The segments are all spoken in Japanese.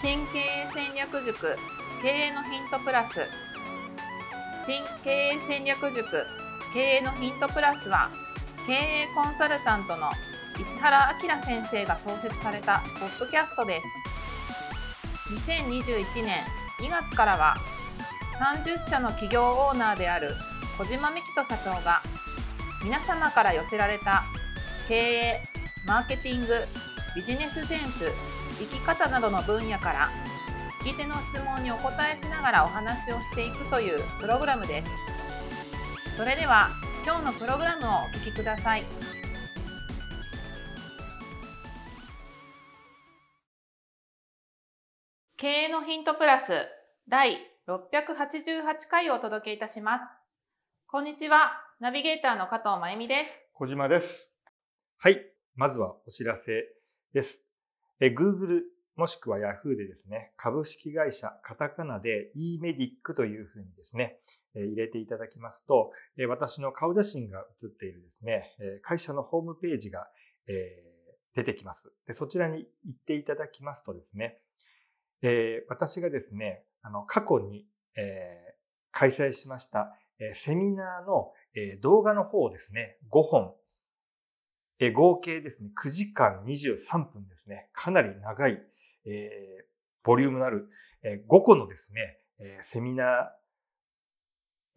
新経営戦略塾経営のヒントプラス。新経営戦略塾経営のヒントプラスは経営コンサルタントの石原明先生が創設されたポッドキャストです。2021年2月からは30社の企業オーナーである小島美希人社長が皆様から寄せられた経営マーケティングビジネスセンス生き方などの分野から聞き手の質問にお答えしながらお話をしていくというプログラムです。それでは今日のプログラムをお聞きください。経営のヒントプラス第688回をお届けいたします。こんにちはナビゲーターの加藤真由美です。小島です。はいまずはお知らせです。Google もしくは Yahoo でですね、株式会社カタカナで eMedic というふうにですね、入れていただきますと、私の顔写真が写っているですね、会社のホームページが出てきます。でそちらに行っていただきますとですね、私がですね、あの過去に開催しましたセミナーの動画の方をですね、5本え合計ですね、9時間23分ですね。かなり長い、えー、ボリュームのある、えー、5個のですね、えー、セミナ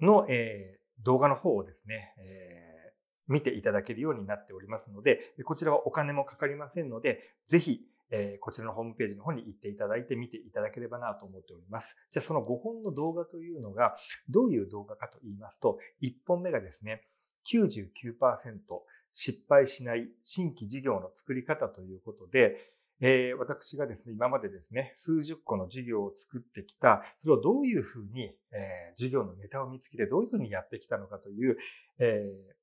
ーの、えー、動画の方をですね、えー、見ていただけるようになっておりますので、こちらはお金もかかりませんので、ぜひ、え、こちらのホームページの方に行っていただいて見ていただければなと思っております。じゃあその5本の動画というのがどういう動画かと言いますと、1本目がですね、99%失敗しない新規事業の作り方ということで、えー、私がですね、今までですね、数十個の事業を作ってきた、それをどういうふうに、えー、事業のネタを見つけてどういうふうにやってきたのかという、えー、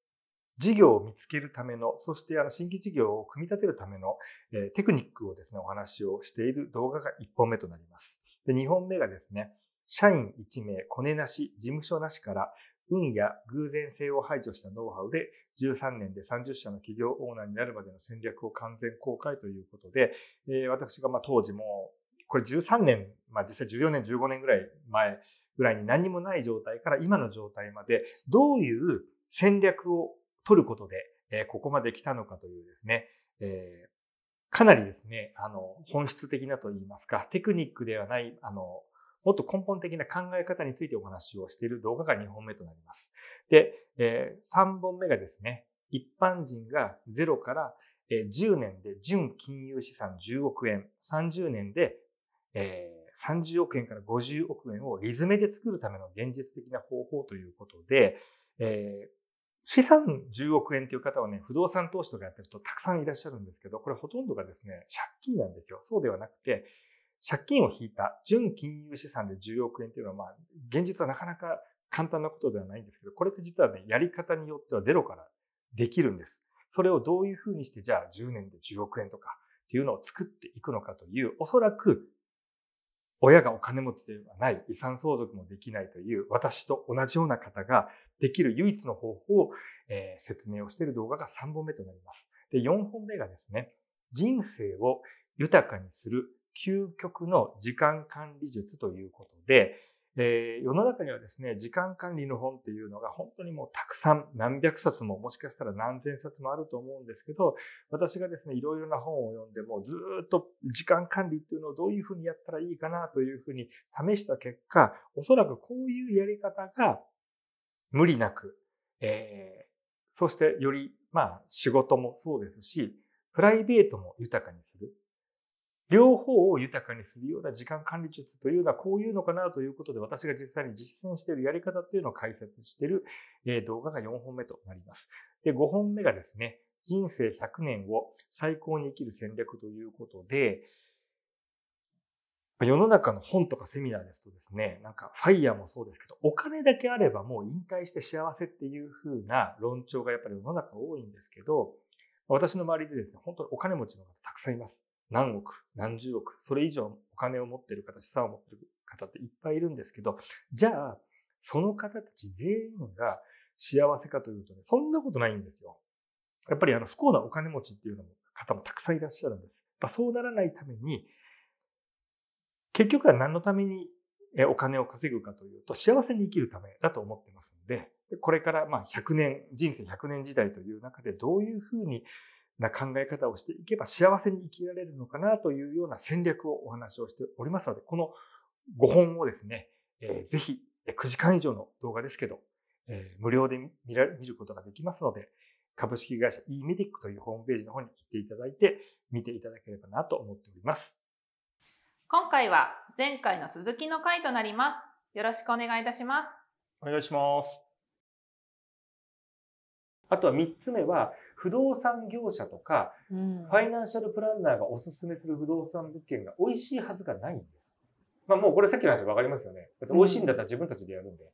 事業を見つけるための、そしてあの新規事業を組み立てるための、えー、テクニックをですね、お話をしている動画が1本目となります。で、2本目がですね、社員1名、コネなし、事務所なしから運や偶然性を排除したノウハウで13年で30社の企業オーナーになるまでの戦略を完全公開ということで、え、私がま当時も、これ13年、まあ実際14年、15年ぐらい前ぐらいに何もない状態から今の状態までどういう戦略を取ることで、ここまで来たのかというですね、え、かなりですね、あの、本質的なと言いますか、テクニックではない、あの、もっと根本的な考え方についてお話をしている動画が2本目となります。で、3本目がですね、一般人が0から10年で純金融資産10億円、30年で、えー、30億円から50億円をリズメで作るための現実的な方法ということで、資産10億円という方はね、不動産投資とかやってるとたくさんいらっしゃるんですけど、これほとんどがですね、借金なんですよ。そうではなくて、借金を引いた純金融資産で10億円っていうのは、まあ、現実はなかなか簡単なことではないんですけど、これって実はね、やり方によってはゼロからできるんです。それをどういうふうにして、じゃあ10年で10億円とかっていうのを作っていくのかという、おそらく親がお金持ちではない、遺産相続もできないという、私と同じような方ができる唯一の方法を、えー、説明をしている動画が3本目となります。で、4本目がですね、人生を豊かにする究極の時間管理術ということで、えー、世の中にはですね、時間管理の本っていうのが本当にもうたくさん何百冊ももしかしたら何千冊もあると思うんですけど、私がですね、いろいろな本を読んでもずっと時間管理っていうのをどういうふうにやったらいいかなというふうに試した結果、おそらくこういうやり方が無理なく、えー、そしてより、まあ仕事もそうですし、プライベートも豊かにする。両方を豊かにするような時間管理術というのはこういうのかなということで私が実際に実践しているやり方っていうのを解説している動画が4本目となります。で、5本目がですね、人生100年を最高に生きる戦略ということで、世の中の本とかセミナーですとですね、なんかファイヤーもそうですけど、お金だけあればもう引退して幸せっていう風な論調がやっぱり世の中多いんですけど、私の周りでですね、本当にお金持ちの方たくさんいます。何億、何十億、それ以上お金を持ってる方、資産を持ってる方っていっぱいいるんですけど、じゃあ、その方たち全員が幸せかというとね、そんなことないんですよ。やっぱりあの不幸なお金持ちっていうのも方もたくさんいらっしゃるんです。まあ、そうならないために、結局は何のためにお金を稼ぐかというと、幸せに生きるためだと思ってますので、これからまあ100年、人生100年時代という中でどういうふうにな考え方をしていけば幸せに生きられるのかなというような戦略をお話をしておりますので、この5本をですね、えー、ぜひ9時間以上の動画ですけど、えー、無料で見ら見ることができますので、株式会社 eMedic というホームページの方に行っていただいて、見ていただければなと思っております。今回は前回の続きの回となります。よろしくお願いいたします。お願いします。あとは3つ目は、不動産業者とか、うん、ファイナンシャルプランナーがおすすめする不動産物件が美味しいはずがないんです。まあもうこれさっきの話わかりますよね。だって美味しいんだったら自分たちでやるんで。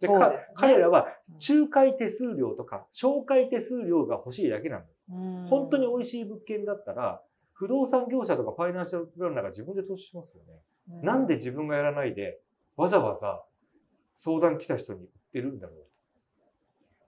で、ね、彼らは仲介手数料とか紹介手数料が欲しいだけなんです。本当に美味しい物件だったら、不動産業者とかファイナンシャルプランナーが自分で投資しますよね。なんで自分がやらないで、わざわざ相談来た人に売ってるんだろう。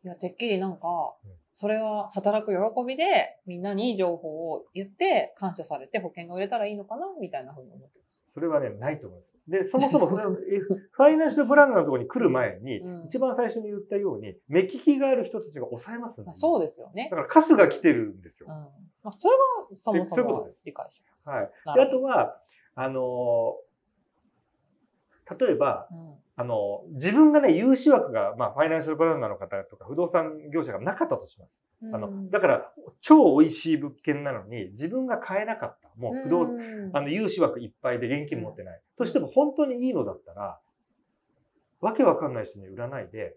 いや、てっきりなんか、それは働く喜びで、みんなにいい情報を言って、感謝されて保険が売れたらいいのかな、みたいなふうに思ってます。それはね、ないと思います。で、そもそもファイナンシャルプランナーのところに来る前に、うん、一番最初に言ったように、目利きがある人たちが抑えますんで、そうですよね。だからカスが来てるんですよ。うん、まあ、それはそもそも理解します。はい。であとは、あのー、例えば、うん、あの、自分がね、融資枠が、まあ、ファイナンシャルプランナーの方とか、不動産業者がなかったとします。あの、だから、超美味しい物件なのに、自分が買えなかった。もう不動産、あの、融資枠いっぱいで現金持ってない。としても本当にいいのだったら、わけわかんない人に売らないで、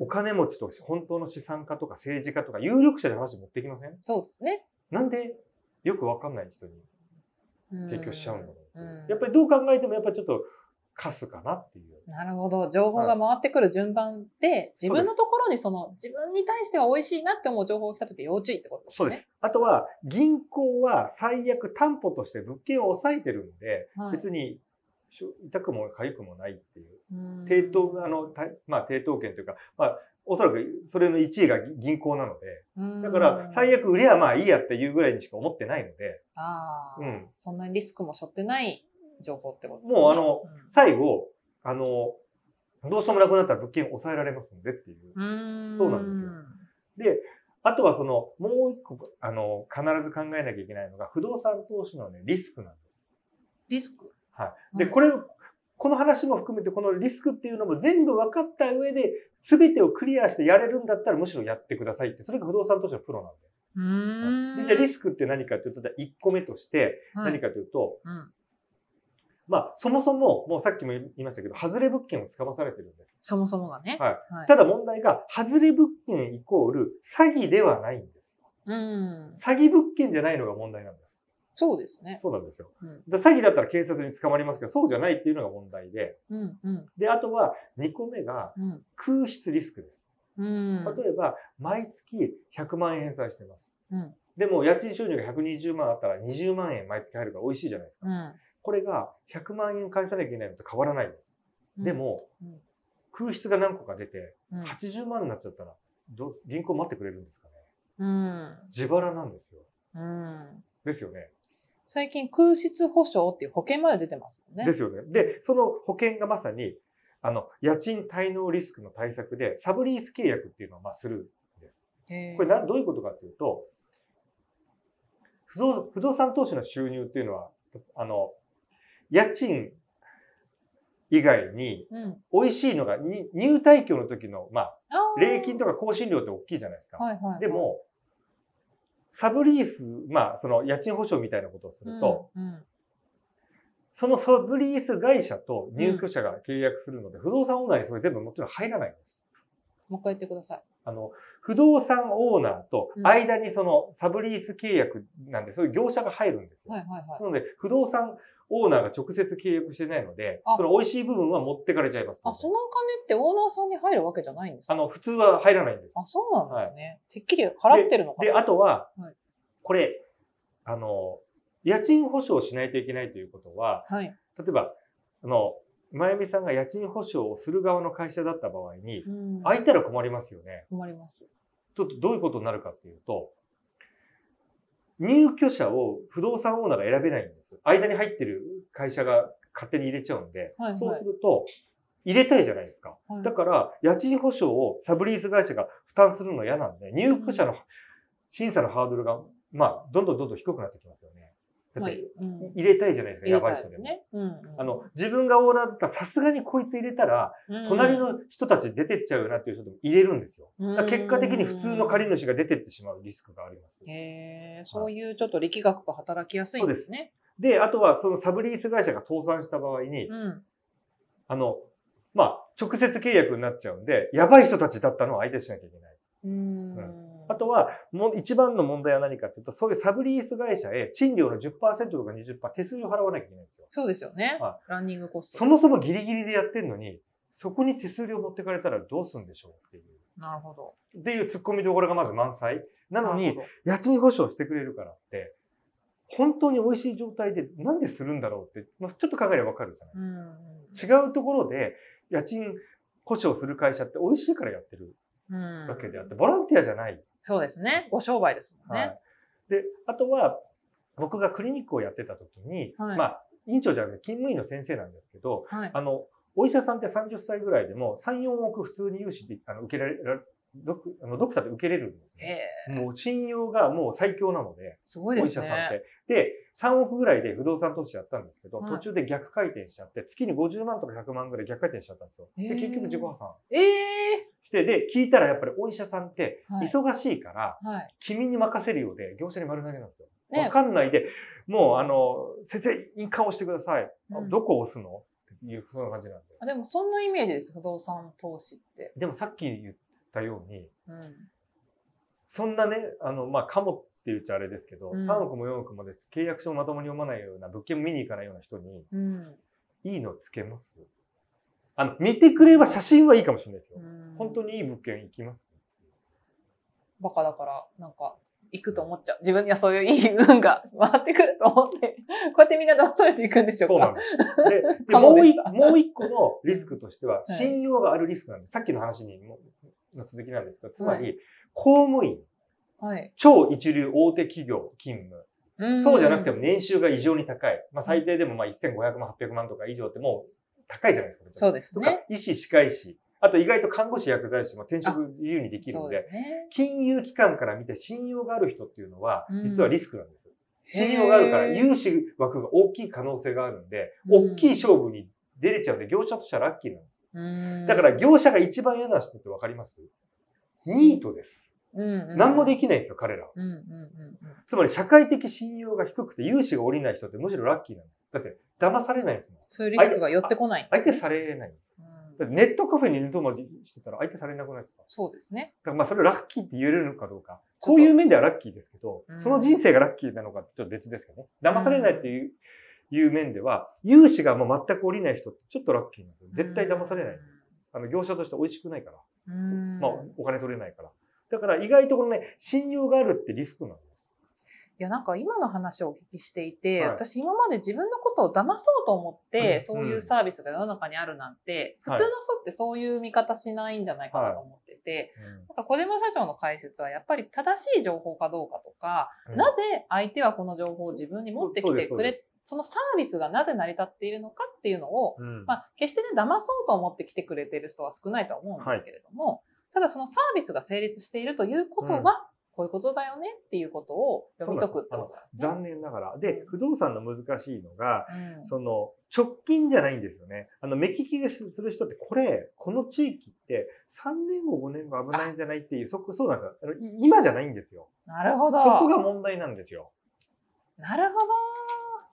お金持ちと本当の資産家とか政治家とか有力者で話持ってきません？そうですね。なんで、よくわかんない人に提供しちゃうんだろう。やっぱりどう考えてもやっぱりちょっと、かすかなっていう。なるほど。情報が回ってくる順番で、自分のところにその、自分に対しては美味しいなって思う情報が来た時要注意ってことですね。そうです。あとは、銀行は最悪担保として物件を抑えてるんで、はい、別に痛くも痒くもないっていう。抵当、あの、まあ、抵当権というか、まあ、おそらくそれの1位が銀行なので、だから最悪売りはまあいいやっていうぐらいにしか思ってないので、あうん、そんなにリスクも背負ってない情報ってことですね。もうあの、うん、最後、あの、どうしてもなくなったら物件を抑えられますんでっていう。うそうなんですよ。で、あとはその、もう一個、あの、必ず考えなきゃいけないのが、不動産投資のね、リスクなんです。リスクはい。で、これ、この話も含めて、このリスクっていうのも全部分かった上で、全てをクリアしてやれるんだったら、むしろやってくださいって、それが不動産投資のプロなんで。うんでじゃあリスクって何かというと、1個目として、何かというと、はいうんまあ、そもそも、もうさっきも言いましたけど、外れ物件をつかまされてるんです。そもそもがね。はい。はい、ただ問題が、外れ物件イコール詐欺ではないんです。うん。詐欺物件じゃないのが問題なんです。そうですね。そうなんですよ。うん、だ詐欺だったら警察に捕まりますけど、そうじゃないっていうのが問題で。うんうん、で、あとは、2個目が、空室リスクです。うん、例えば、毎月100万円返済してます。うん、でも、家賃収入が120万あったら20万円毎月入るから美味しいじゃないですか。うんこれが100万円返さなきゃいけないのと変わらないです。でも、空室が何個か出て、80万になっちゃったら、ど銀行待ってくれるんですかね。うん。自腹なんですよ。うん。ですよね。最近空室保証っていう保険まで出てますもんね。ですよね。で、その保険がまさに、あの、家賃滞納リスクの対策で、サブリース契約っていうのをまあするんです。これな、どういうことかっていうと、不動不動産投資の収入っていうのは、あの、家賃以外に、美味しいのが、入退去の時の、まあ、礼金とか更新料って大きいじゃないですか。はいはいはい、でも、サブリース、まあ、その家賃保証みたいなことをすると、うんうん、そのサブリース会社と入居者が契約するので、うん、不動産オーナーにそれ全部もちろん入らないんです。もう一回言ってください。あの、不動産オーナーと間にそのサブリース契約なんで、そういう業者が入るんですよ。はいはいはい。なので、不動産オーナーが直接契約してないので、その美味しい部分は持ってかれちゃいます。あ、そのお金ってオーナーさんに入るわけじゃないんですか？あの、普通は入らないんです。あ、そうなんですね。はい、てっきり払ってるのかな？であとは、はい、これ、あの、家賃保証しないといけないということは、はい、例えば、あの、まゆみさんが家賃保証をする側の会社だった場合に、空いたら困りますよね。困ります。ちょっとどういうことになるかっていうと、入居者を不動産オーナーが選べないんです。間に入ってる会社が勝手に入れちゃうんで、はいはいそうすると、入れたいじゃないですか。はいだから、家賃保証をサブリース会社が負担するのは嫌なんで、入居者の審査のハードルが、まあ、どんどんどんどん低くなってきますよね。だって、入れたいじゃないですか、やばい人でも。ね。うんうんあの、自分がオーナーだったらさすがにこいつ入れたら、隣の人たち出てっちゃうよなっていう人でも入れるんですよ。結果的に普通の借り主が出てってしまうリスクがあります。へえ、そういうちょっと力学が働きやすいんですね。で、あとはそのサブリース会社が倒産した場合に、うん。あの、まあ、直接契約になっちゃうんで、やばい人たちだったのを相手しなきゃいけない。うん。あとは、もう一番の問題は何かっていうと、そういうサブリース会社へ賃料の10%とか20%手数料払わなきゃいけないんですよ。そうですよねは。ランニングコスト。そもそもギリギリでやってんのに、そこに手数料持ってかれたらどうすんでしょうっていう。なるほど。っていう突っ込みどころがまず満載。なのに家賃保証してくれるからって、本当に美味しい状態でなんでするんだろうって、まあ、ちょっと考えればわかるじゃない。うん。違うところで家賃保証する会社って美味しいからやってるうん。わけであって、ボランティアじゃない。そうですね。ご商売ですもんはね。い。で、あとは、僕がクリニックをやってた時に、はいまあ、院長じゃなくて勤務医の先生なんですけど、はい。あの、お医者さんって30歳ぐらいでも3、4億普通に融資であの受けられる、ドクあのドクターで受けれるんですへね。え。もう信用がもう最強なので、すごいお医ですね。者さんって。で、3億ぐらいで不動産投資やったんですけど、はい途中で逆回転しちゃって、月に50万とか100万ぐらい逆回転しちゃったんですよ。で、結局自己破産ええして、で、聞いたらやっぱりお医者さんってはい忙しいから、はい。君に任せるようで、業者に丸投げなんですよ。ねわかんないで、もう、あの、先生、印鑑をしてください。あうんどこを押すの？っていう、そんな感じなんで。あでもそんなイメージです、不動産投資って。でもさっき言ったように、うん。そんなね、あの、まあ、かもって言っちゃあれですけど、うん3億も4億もです。契約書をまともに読まないような、物件も見に行かないような人に、うん。いいのつけます？あの、見てくれば写真はいいかもしれないですよ。本当に。にいい物件行きます？バカだから、なんか、行くと思っちゃう。自分にはそういういい運が回ってくると思って、こうやってみんな騙されていくんでしょか？そううなんです。で、でかももう一個のリスクとしては、い信用があるリスクなんです。さっきの話にもの続きなんですけど、つまり、は公務員、はい。超一流大手企業勤務、うんそうじゃなくても年収が異常に高い。まあ最低でもまあ1500万、800万とか以上ってもう高いじゃないですか。そうですね医師、歯科医師、あと意外と看護師、薬剤師も転職自由にできるんで、ですね。金融機関から見て信用がある人っていうのはうん、実はリスクなんです。信用があるから、融資枠が大きい可能性があるんで、うん大きい勝負に出れちゃうんで、業者としてはラッキーなんです。うんだから、業者が一番嫌な人ってわかります？ニートです。うんうん、何もできないんですよ、彼らは。うんうんうんつまり、社会的信用が低くて融資が下りない人ってむしろラッキーなんです。だって、騙されないんですもん。そういうリスクが寄ってこないね、相手されない。うんネットカフェに寝泊まりしてたら相手されなくないですかそうですね。だからまあそれをラッキーって言えるのかどうか。こういう面ではラッキーですけどうん、その人生がラッキーなのかちょっと別ですけどね。騙されないっていう、いう面では、融資がもう全く降りない人ってちょっとラッキーなんですよ。絶対騙されない。あの、業者として美味しくないから。うん。まあ、お金取れないから。だから意外とこのね、信用があるってリスクなんです。いや、なんか今の話をお聞きしていて、はい私今まで自分のことを騙そうと思って、うんそういうサービスが世の中にあるなんて、はい普通の人ってそういう見方しないんじゃないかなと思ってて、なんか小島社長の解説はやっぱり正しい情報かどうかとか、うんなぜ相手はこの情報を自分に持ってきてくれ、そのサービスがなぜ成り立っているのかっていうのを、うんまあ、決してね、騙そうと思って来てくれてる人は少ないとは思うんですけれども、ただそのサービスが成立しているということは、うんこういうことだよねっていうことを読み解くってことですね。残念ながら。で、不動産の難しいのが、うんその、直近じゃないんですよね。あの、目利きがする人って、これ、この地域って、3年後、5年後危ないんじゃないっていう、そこ、そうなんですよ今じゃないんですよ。なるほど。そこが問題なんですよ。なるほど。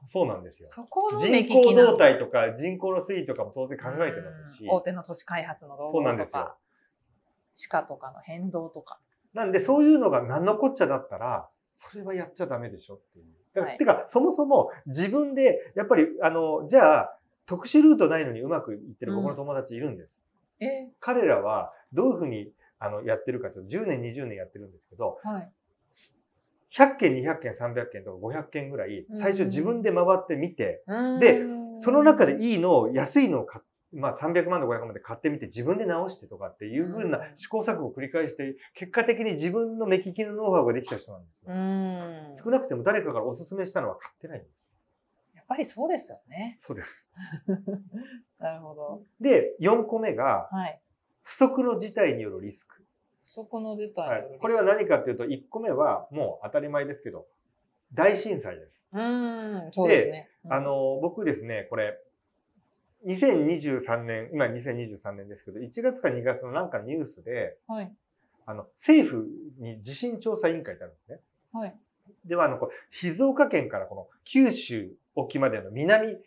そうなんですよ。そこの人口動態とか人口の推移とかも当然考えてますしうん、大手の都市開発の動そうなんですよ向とか、。地価とかの変動とか。なんで、そういうのが何のこっちゃだったら、それはやっちゃダメでしょっていう。だからはいてか、そもそも自分で、やっぱり、あの、じゃあ、特殊ルートないのにうまくいってる僕の友達いるんです。え？彼らはどういうふうにあのやってるかというと、10年、20年やってるんですけど、はい。100件、200件、300件とか500件ぐらい、最初自分で回ってみて、ででその中でいいのを、安いのを買っまあ300万とか500万まで買ってみて自分で直してとかっていうふうな試行錯誤を繰り返して、結果的に自分の目利きのノウハウができた人なんですよ。うん。少なくても誰かからお勧めしたのは買ってないんです。やっぱりそうですよね。そうです。なるほど。で、4個目が、はい。不測の事態によるリスク。不測の事態はい、これは何かっていうと、1個目はもう当たり前ですけど、大震災です。うーん、そうですね。うんあ、の、僕ですね、これ、2023年、今2023年ですけど、1月か2月のなんかニュースで、はい。あの、政府に地震調査委員会ってあるんですね。はい。では、あの、こう静岡県からこの九州沖までの南、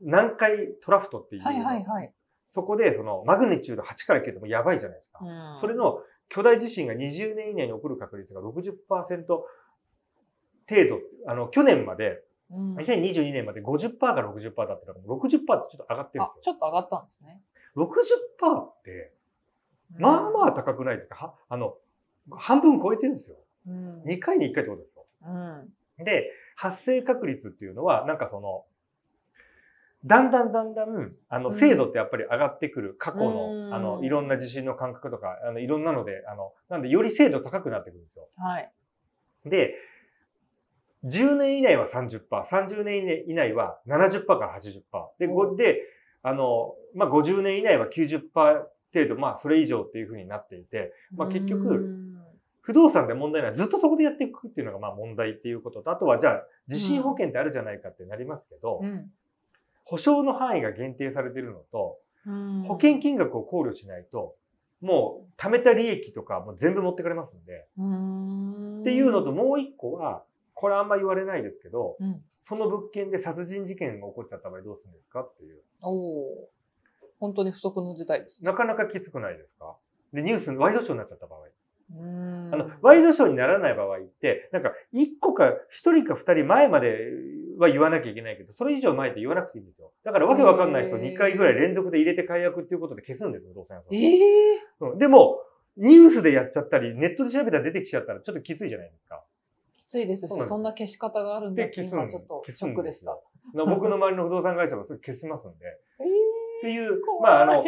南海トラフトっていう、はいはいはい。そこでそのマグニチュード8から9でもやばいじゃないですか。うんそれの巨大地震が20年以内に起こる確率が60%程度、あの、去年まで、うん2022年まで50%か60%だったのが、60%ってちょっと上がってるんあで、すちょっと上がったんですね。よ。60%って、まあまあ高くないですか？はあの、半分超えてるんですよ。うん。2回に1回ってことですよ。うん。で、発生確率っていうのは、なんかその、だんだんだんだん、あの、うん精度ってやっぱり上がってくる過去うんの、あの、いろんな地震の感覚とか、あの、いろんなので、あの、なんで、より精度高くなってくるんですよ。はい。で、10年以内は30%、30年以内は70%から80%。で、うんごで、あの、まあ、50年以内は90%程度、まあ、それ以上っていうふうになっていて、まあ結局うん不動産で問題ない。ずっとそこでやっていくっていうのがまあ問題っていうことと、あとはじゃあ、地震保険ってあるじゃないかってなりますけど、うん。保証の範囲が限定されているのと、うん保険金額を考慮しないと、もう貯めた利益とかもう全部持ってかれますんで、うんっていうのともう一個は、これあんま言われないですけど、うん。その物件で殺人事件が起こっちゃった場合どうするんですかっていう。おお。本当に不測の事態ですね。なかなかきつくないですか？で、ニュース、ワイドショーになっちゃった場合。うんあの、ワイドショーにならない場合って、なんか、1個か、1人か2人前までは言わなきゃいけないけど、それ以上前って言わなくていいんですよ。だからわけわかんない人へー2回ぐらい連続で入れて解約っていうことで消すんですよ、不動産屋さん。ええうんでも、ニュースでやっちゃったり、ネットで調べたら出てきちゃったらちょっときついじゃないですか。きついですし、そそんな消し方があるんだで、って消すん今ちょっとショックでした。。僕の周りの不動産会社もそれ消しますんで。えっていう、まああの、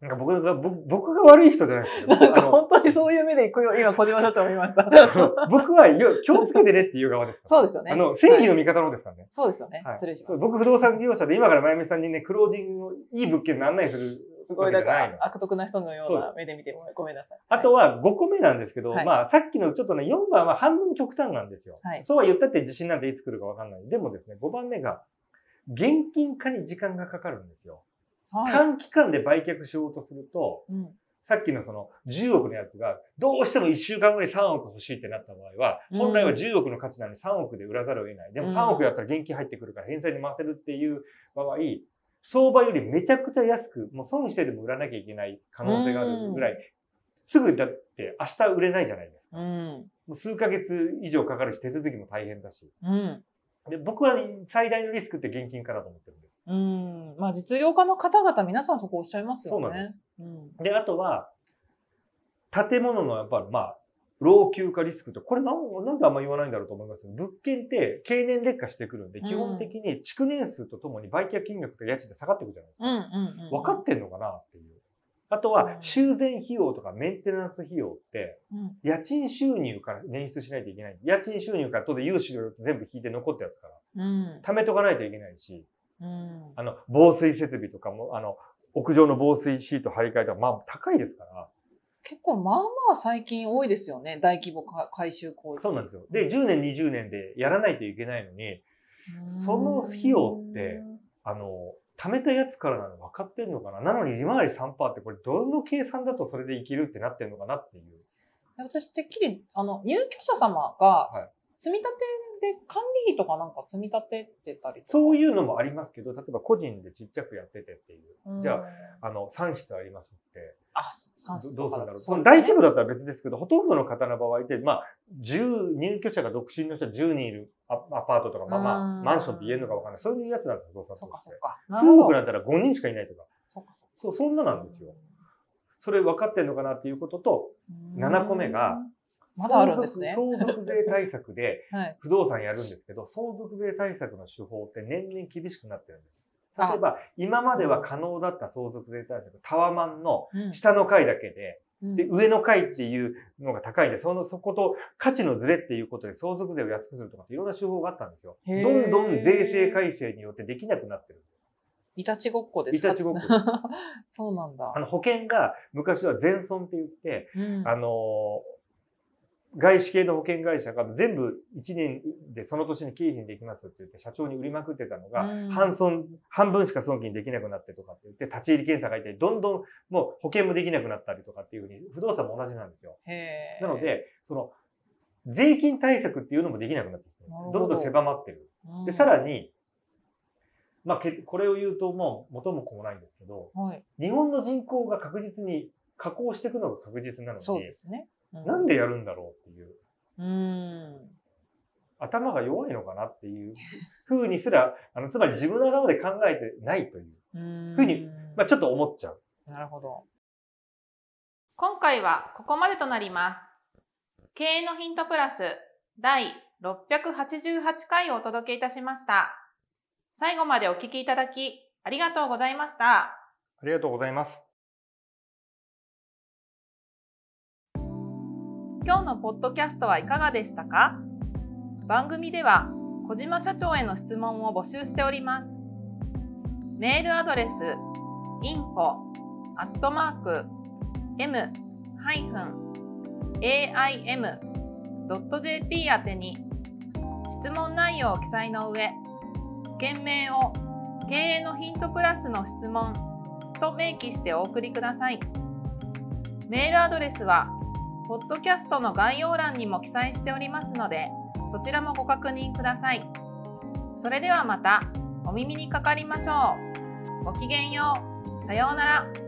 なんか僕が、僕僕が悪い人じゃなくて、なんか本当にそういう目でいくよ。今、小島社長見ました。僕はよ気をつけてねっていう側です。そうですよね。あの、正義の味方のですからね。そうですよね。はい失礼しました。そう僕不動産業者で今からまゆみさんにね、クロージングのいい物件の案内するすごい、なんわけじゃないのか、悪徳な人のような目で見てごめんごめんなさい。あとは5個目なんですけど、はいまあさっきのちょっとね、4番は半分極端なんですよ。はいそうは言ったって地震なんていつ来るかわかんない。でもですね、5番目が、現金化に時間がかかるんですよ。はい。短期間で売却しようとすると、うんさっきのその10億のやつが、どうしても1週間後に3億欲しいってなった場合は、うん本来は10億の価値なのに3億で売らざるを得ない。でもうん3億やったら現金入ってくるから返済に回せるっていう場合、相場よりめちゃくちゃ安く、もう損してでも売らなきゃいけない可能性があるぐらい、すぐだって明日売れないじゃないですか。うん。もう数ヶ月以上かかるし、手続きも大変だし。うん。で僕は最大のリスクって現金化だと思ってるんです。うん。まあ、実業家の方々、皆さんそこおっしゃいますよね。そうなんです。うん。で、あとは、建物のやっぱり、まあ、老朽化リスクと、これなんなんであんま言わないんだろうと思います物件って経年劣化してくるんで、うん基本的に築年数とともに売却金額と家賃で下がっていくじゃないですか。うんうんうん。分かってんのかなっていう。あとは、修繕費用とかメンテナンス費用って、うん。家賃収入から捻出しないといけない。家賃収入から当然融資料全部引いて残ったやつから、うん。貯めとかないといけないし、うん。あの、防水設備とかも、あの、屋上の防水シート張り替えとか、まあ高いですから、結構、まあまあ最近多いですよね。大規模か改修工事。そうなんですよ。で、10年、20年でやらないといけないのに、その費用ってあの、貯めたやつからなの分かってんのかななのに利回り3%ってこれどの計算だとそれで生きるってなってんのかなっていう。私、てっきり、あの、入居者様がはい、積み立てで管理費とかなんか積み立ててたり。そういうのもありますけど、例えば個人でちっちゃくやっててっていう。うんじゃあ、あの、3室ありますって。あ、3室どうするんだろう？そうね大規模だったら別ですけど、ほとんどの方の場合って、まあ、10、入居者が独身の人は10人いるアアパートとか、まあまあ、うんマンションって言えるのか分かんない。そういうやつなんですよ、動そっか。そっか。な数。億だったら5人しかいないとか。そっかそっかそう、そんななんですよ。それ分かってんのかなっていうことと、7個目がうんまだあるんですね。相続相続税対策で はい。不動産やるんですけど、相続税対策の手法って年々厳しくなってるんです。あ例えば、今までは可能だった相続税対策、タワマンのうん下の階だけで、で、上の階っていうのが高いんで、その、そこと価値のズレっていうことで相続税を安くするとかっていろんな手法があったんですよ。どんどん税制改正によってできなくなってる。いたちごっこですか？いたちごっこ。そうなんだ。あの、保険が昔は全損って言って、うん、あの、外資系の保険会社が全部1年でその年に経費にできますって言って社長に売りまくってたのが、うん、半損、半分しか損金できなくなってとかって言って立ち入り検査がいて、どんどんもう保険もできなくなったりとかっていうふうに不動産も同じなんですよ。なので、その、税金対策っていうのもできなくなってきてるどんどん狭まってる。うん、で、さらに、まあ、これを言うともう元も子もないんですけど、はい、日本の人口が確実に下降していくのが確実なので、そうですね。うん、なんでやるんだろうっていう。うん。頭が弱いのかなっていうふうにすら、あの、つまり自分の頭で考えてないというふうに、まあちょっと思っちゃう。なるほど。今回はここまでとなります。経営のヒントプラス第688回をお届けいたしました。最後までお聞きいただきありがとうございました。ありがとうございます。今日のポッドキャストはいかがでしたか？番組では小島社長への質問を募集しております。メールアドレス info アットマーク m-aim.jp 宛てに質問内容を記載の上、件名を経営のヒントプラスの質問と明記してお送りください。メールアドレスはポッドキャストの概要欄にも記載しておりますので、そちらもご確認ください。それではまたお耳にかかりましょう。ごきげんよう。さようなら。